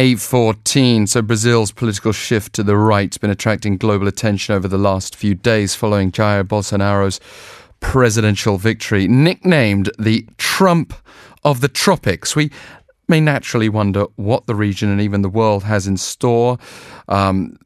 814. So Brazil's political shift to the right has been attracting global attention over the last few days following Jair Bolsonaro's presidential victory. Nicknamed the Trump of the tropics, we may naturally wonder what the region and even the world has in store. Um,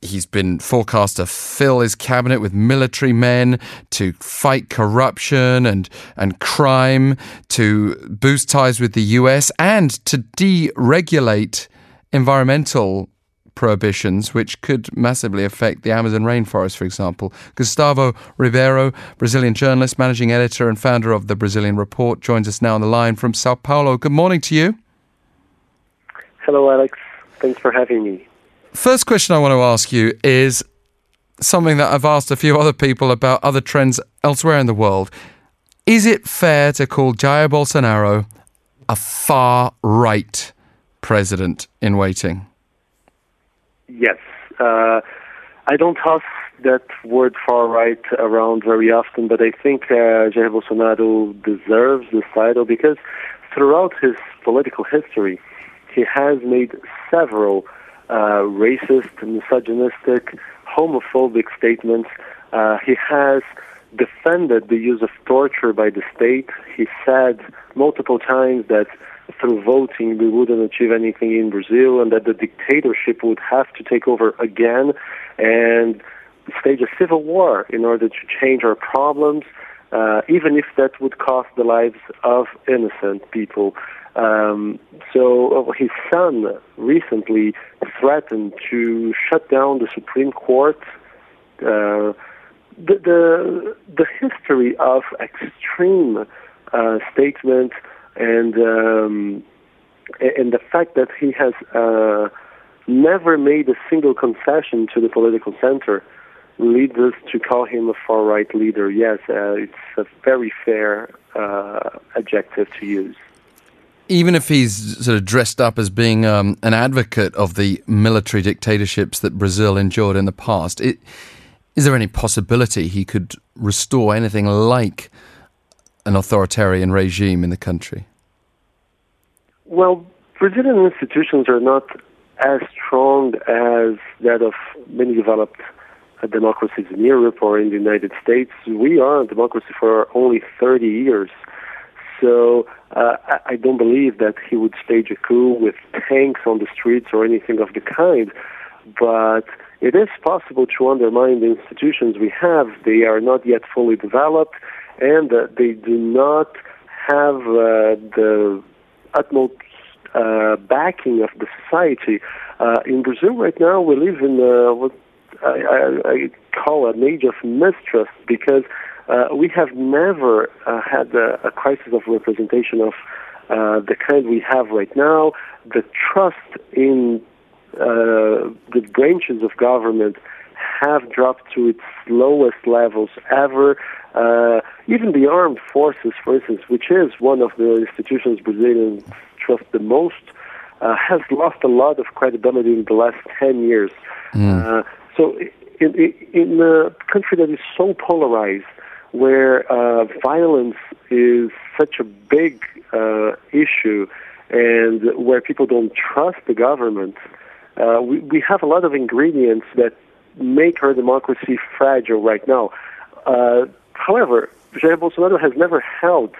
He's been forecast to fill his cabinet with military men to fight corruption and, and crime, to boost ties with the US, and to deregulate environmental prohibitions, which could massively affect the Amazon rainforest, for example. Gustavo Ribeiro, Brazilian journalist, managing editor, and founder of the Brazilian Report, joins us now on the line from Sao Paulo. Good morning to you. Hello, Alex. Thanks for having me. First question I want to ask you is something that I've asked a few other people about other trends elsewhere in the world. Is it fair to call Jair Bolsonaro a far right president in waiting? Yes. Uh, I don't toss that word far right around very often, but I think uh, Jair Bolsonaro deserves this title because throughout his political history, he has made several uh, racist, misogynistic, homophobic statements. Uh, he has defended the use of torture by the state. He said multiple times that through voting we wouldn't achieve anything in Brazil and that the dictatorship would have to take over again and stage a civil war in order to change our problems, uh, even if that would cost the lives of innocent people. Um, so uh, his son recently threatened to shut down the Supreme Court. Uh, the, the, the history of extreme uh, statements and um, and the fact that he has uh, never made a single concession to the political center leads us to call him a far right leader. Yes, uh, it's a very fair uh, adjective to use even if he's sort of dressed up as being um, an advocate of the military dictatorships that Brazil endured in the past, it, is there any possibility he could restore anything like an authoritarian regime in the country? Well, Brazilian institutions are not as strong as that of many developed democracies in Europe or in the United States. We are a democracy for only 30 years. So uh, I don't believe that he would stage a coup with tanks on the streets or anything of the kind. But it is possible to undermine the institutions we have. They are not yet fully developed, and uh, they do not have uh, the utmost uh, backing of the society. Uh, in Brazil right now, we live in uh, what I, I, I call an age of mistrust because uh, we have never uh, had a, a, crisis of representation of uh, the kind we have right now. The trust in uh, the branches of government have dropped to its lowest levels ever. Uh, even the armed forces, for instance, which is one of the institutions Brazilians trust the most, uh, has lost a lot of credibility in the last 10 years. Mm. so in, in a country that is so polarized, where uh, violence is such a big uh, issue and where people don't trust the government, uh, we, we have a lot of ingredients that make our democracy fragile right now. Uh, however, Jair Bolsonaro has never held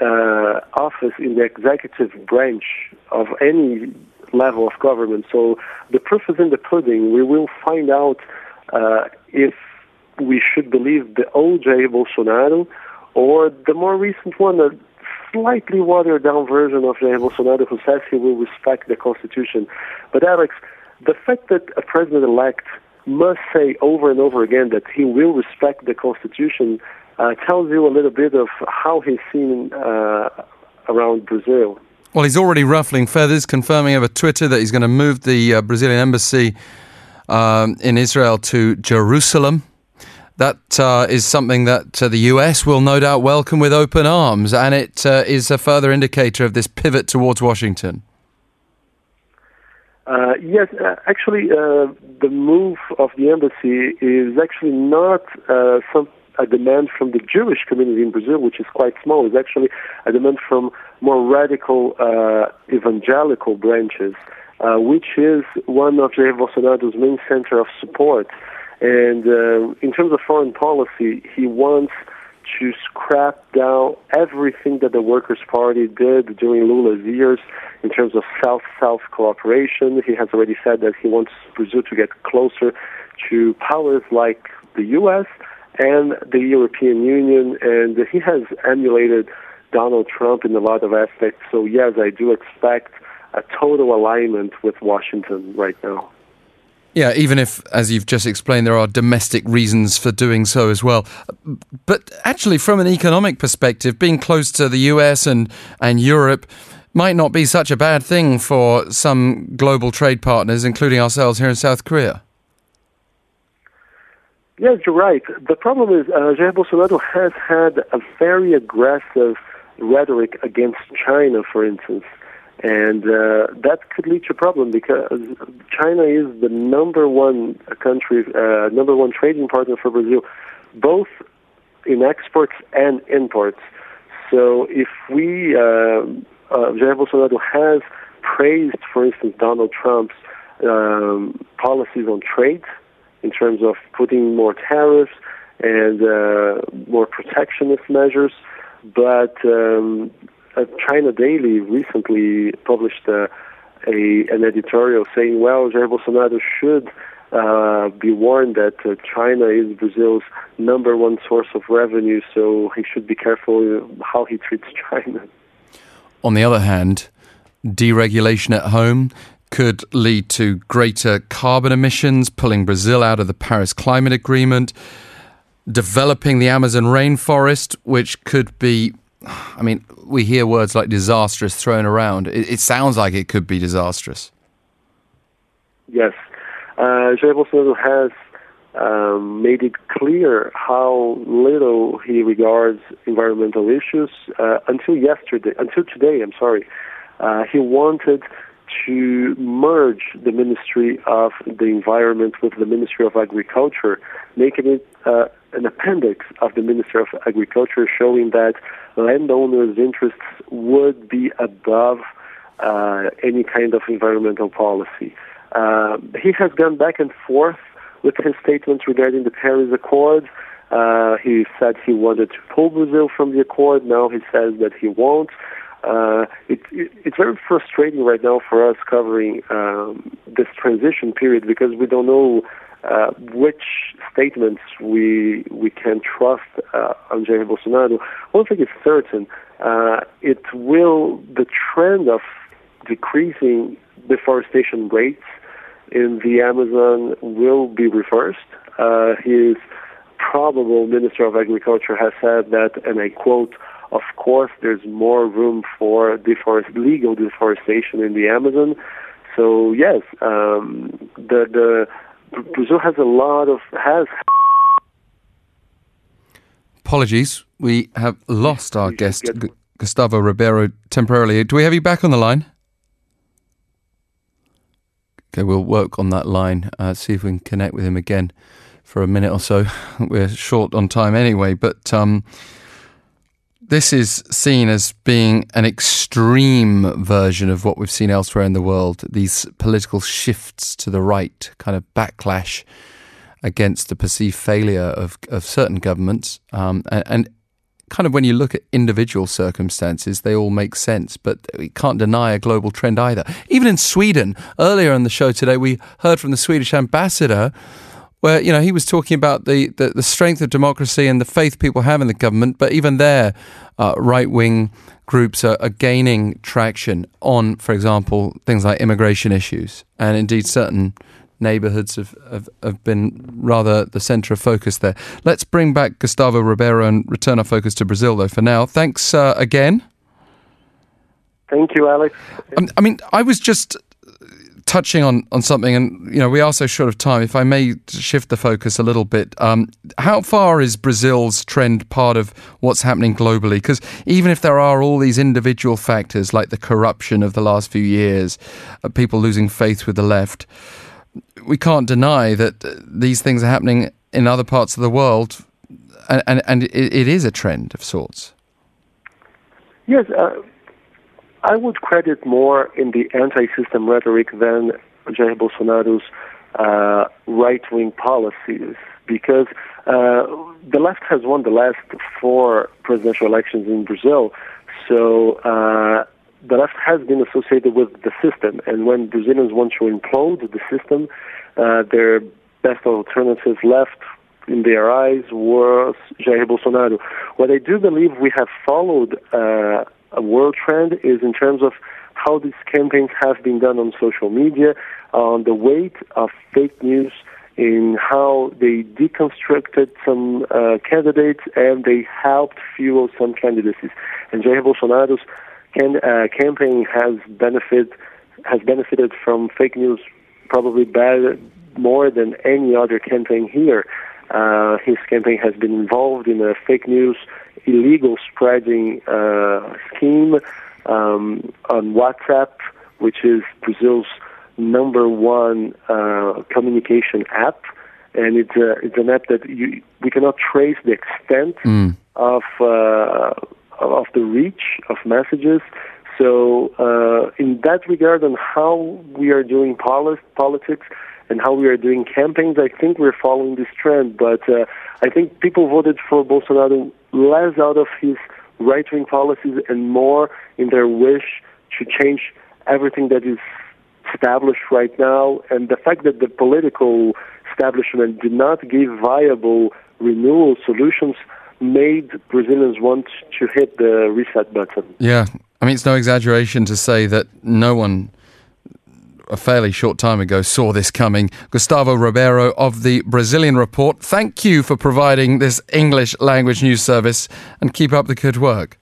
uh, office in the executive branch of any level of government. So the proof is in the pudding. We will find out uh, if we should believe the old Jair Bolsonaro or the more recent one, a slightly watered down version of Jair Bolsonaro who says he will respect the Constitution. But Alex, the fact that a president elect must say over and over again that he will respect the Constitution uh, tells you a little bit of how he's seen uh, around Brazil. Well, he's already ruffling feathers, confirming over Twitter that he's going to move the uh, Brazilian embassy um, in Israel to Jerusalem. That uh, is something that uh, the US will no doubt welcome with open arms, and it uh, is a further indicator of this pivot towards Washington. Uh, yes, uh, actually, uh, the move of the embassy is actually not some a demand from the Jewish community in Brazil, which is quite small. It's actually a demand from more radical evangelical branches which is one of Jair Bolsonaro's main center of support. And uh, in terms of foreign policy, he wants to scrap down everything that the Workers' Party did during Lula's years in terms of South-South cooperation. He has already said that he wants Brazil to get closer to powers like the U.S. and the European Union, and he has emulated Donald Trump in a lot of aspects. So yes, I do expect a total alignment with Washington right now. Yeah, even if, as you've just explained, there are domestic reasons for doing so as well. But actually, from an economic perspective, being close to the US and, and Europe might not be such a bad thing for some global trade partners, including ourselves here in South Korea. Yes, you're right. The problem is uh, Jair Bolsonaro has had a very aggressive rhetoric against China, for instance. And uh, that could lead to a problem because China is the number one country, uh, number one trading partner for Brazil, both in exports and imports. So if we, uh, uh, Jair Bolsonaro has praised, for instance, Donald Trump's um, policies on trade in terms of putting more tariffs and uh, more protectionist measures, but um, uh, China Daily recently published uh, a an editorial saying, "Well, Jair Bolsonaro should." Uh, be warned that uh, China is Brazil's number one source of revenue, so he should be careful how he treats China. On the other hand, deregulation at home could lead to greater carbon emissions, pulling Brazil out of the Paris Climate Agreement, developing the Amazon rainforest, which could be I mean, we hear words like disastrous thrown around. It, it sounds like it could be disastrous. Yes. Uh, Jair Bolsonaro has um, made it clear how little he regards environmental issues uh, until yesterday, until today, I'm sorry. Uh, he wanted to merge the Ministry of the Environment with the Ministry of Agriculture, making it uh, an appendix of the Minister of Agriculture showing that landowners' interests would be above uh, any kind of environmental policy. Uh, he has gone back and forth with his statements regarding the Paris Accord. Uh, he said he wanted to pull Brazil from the accord. Now he says that he won't. Uh, it, it, it's very frustrating right now for us covering um, this transition period because we don't know uh, which statements we we can trust uh, on Jair Bolsonaro. One thing is certain: uh, it will the trend of decreasing deforestation rates in the Amazon will be reversed. Uh, his probable Minister of Agriculture has said that, and I quote. Of course, there's more room for deforest, legal deforestation in the Amazon. So yes, um, the the Brazil has a lot of has. Apologies, we have lost our guest G- Gustavo Ribeiro temporarily. Do we have you back on the line? Okay, we'll work on that line. Uh, see if we can connect with him again for a minute or so. We're short on time anyway, but um, this is seen as being an extreme version of what we've seen elsewhere in the world. These political shifts to the right, kind of backlash against the perceived failure of, of certain governments. Um, and, and, kind of when you look at individual circumstances, they all make sense, but we can't deny a global trend either. Even in Sweden, earlier in the show today, we heard from the Swedish ambassador where you know he was talking about the, the, the, strength of democracy and the faith people have in the government, but even there, uh, right wing groups are, are, gaining traction on, for example, things like immigration issues, and indeed certain neighborhoods have, have, have been rather the center of focus there. Let's bring back Gustavo Ribeiro and return our focus to Brazil, though. For now, thanks uh, again. Thank you, Alex. Um, I mean, I was just touching on, on something, and you know we are so short of time. If I may shift the focus a little bit, um, how far is Brazil's trend part of what's happening globally? Because even if there are all these individual factors like the corruption of the last few years, uh, people losing faith with the left, we can't deny that uh, these things are happening in other parts of the world, and and, and it, it is a trend of sorts. Yes. Uh I would credit more in the anti-system rhetoric than Jair Bolsonaro's uh, right-wing policies because uh, the left has won the last four presidential elections in Brazil. So uh, the left has been associated with the system, and when Brazilians want to implode the system, uh, their best alternative left in their eyes was Jair Bolsonaro. What I do believe we have followed uh, a world trend is in terms of how these campaigns have been done on social media, on the weight of fake news, in how they deconstructed some uh, candidates and they helped fuel some candidacies. And Jair Bolsonaro's can, uh, campaign has benefit has benefited from fake news probably better more than any other campaign here. Uh, his campaign has been involved in a fake news illegal spreading uh, scheme um, on WhatsApp, which is Brazil's number one uh, communication app, and it's a, it's an app that you, we cannot trace the extent mm. of uh, of the reach of messages. So, uh, in that regard, on how we are doing poli- politics and how we are doing campaigns, I think we're following this trend. But uh, I think people voted for Bolsonaro less out of his right-wing policies and more in their wish to change everything that is established right now, and the fact that the political establishment did not give viable renewal solutions made Brazilians want to hit the reset button. Yeah, I mean, it's no exaggeration to say that no one a fairly short time ago saw this coming. Gustavo Ribeiro of the Brazilian Report, thank you for providing this English language news service and keep up the good work.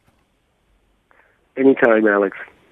Anytime, Alex.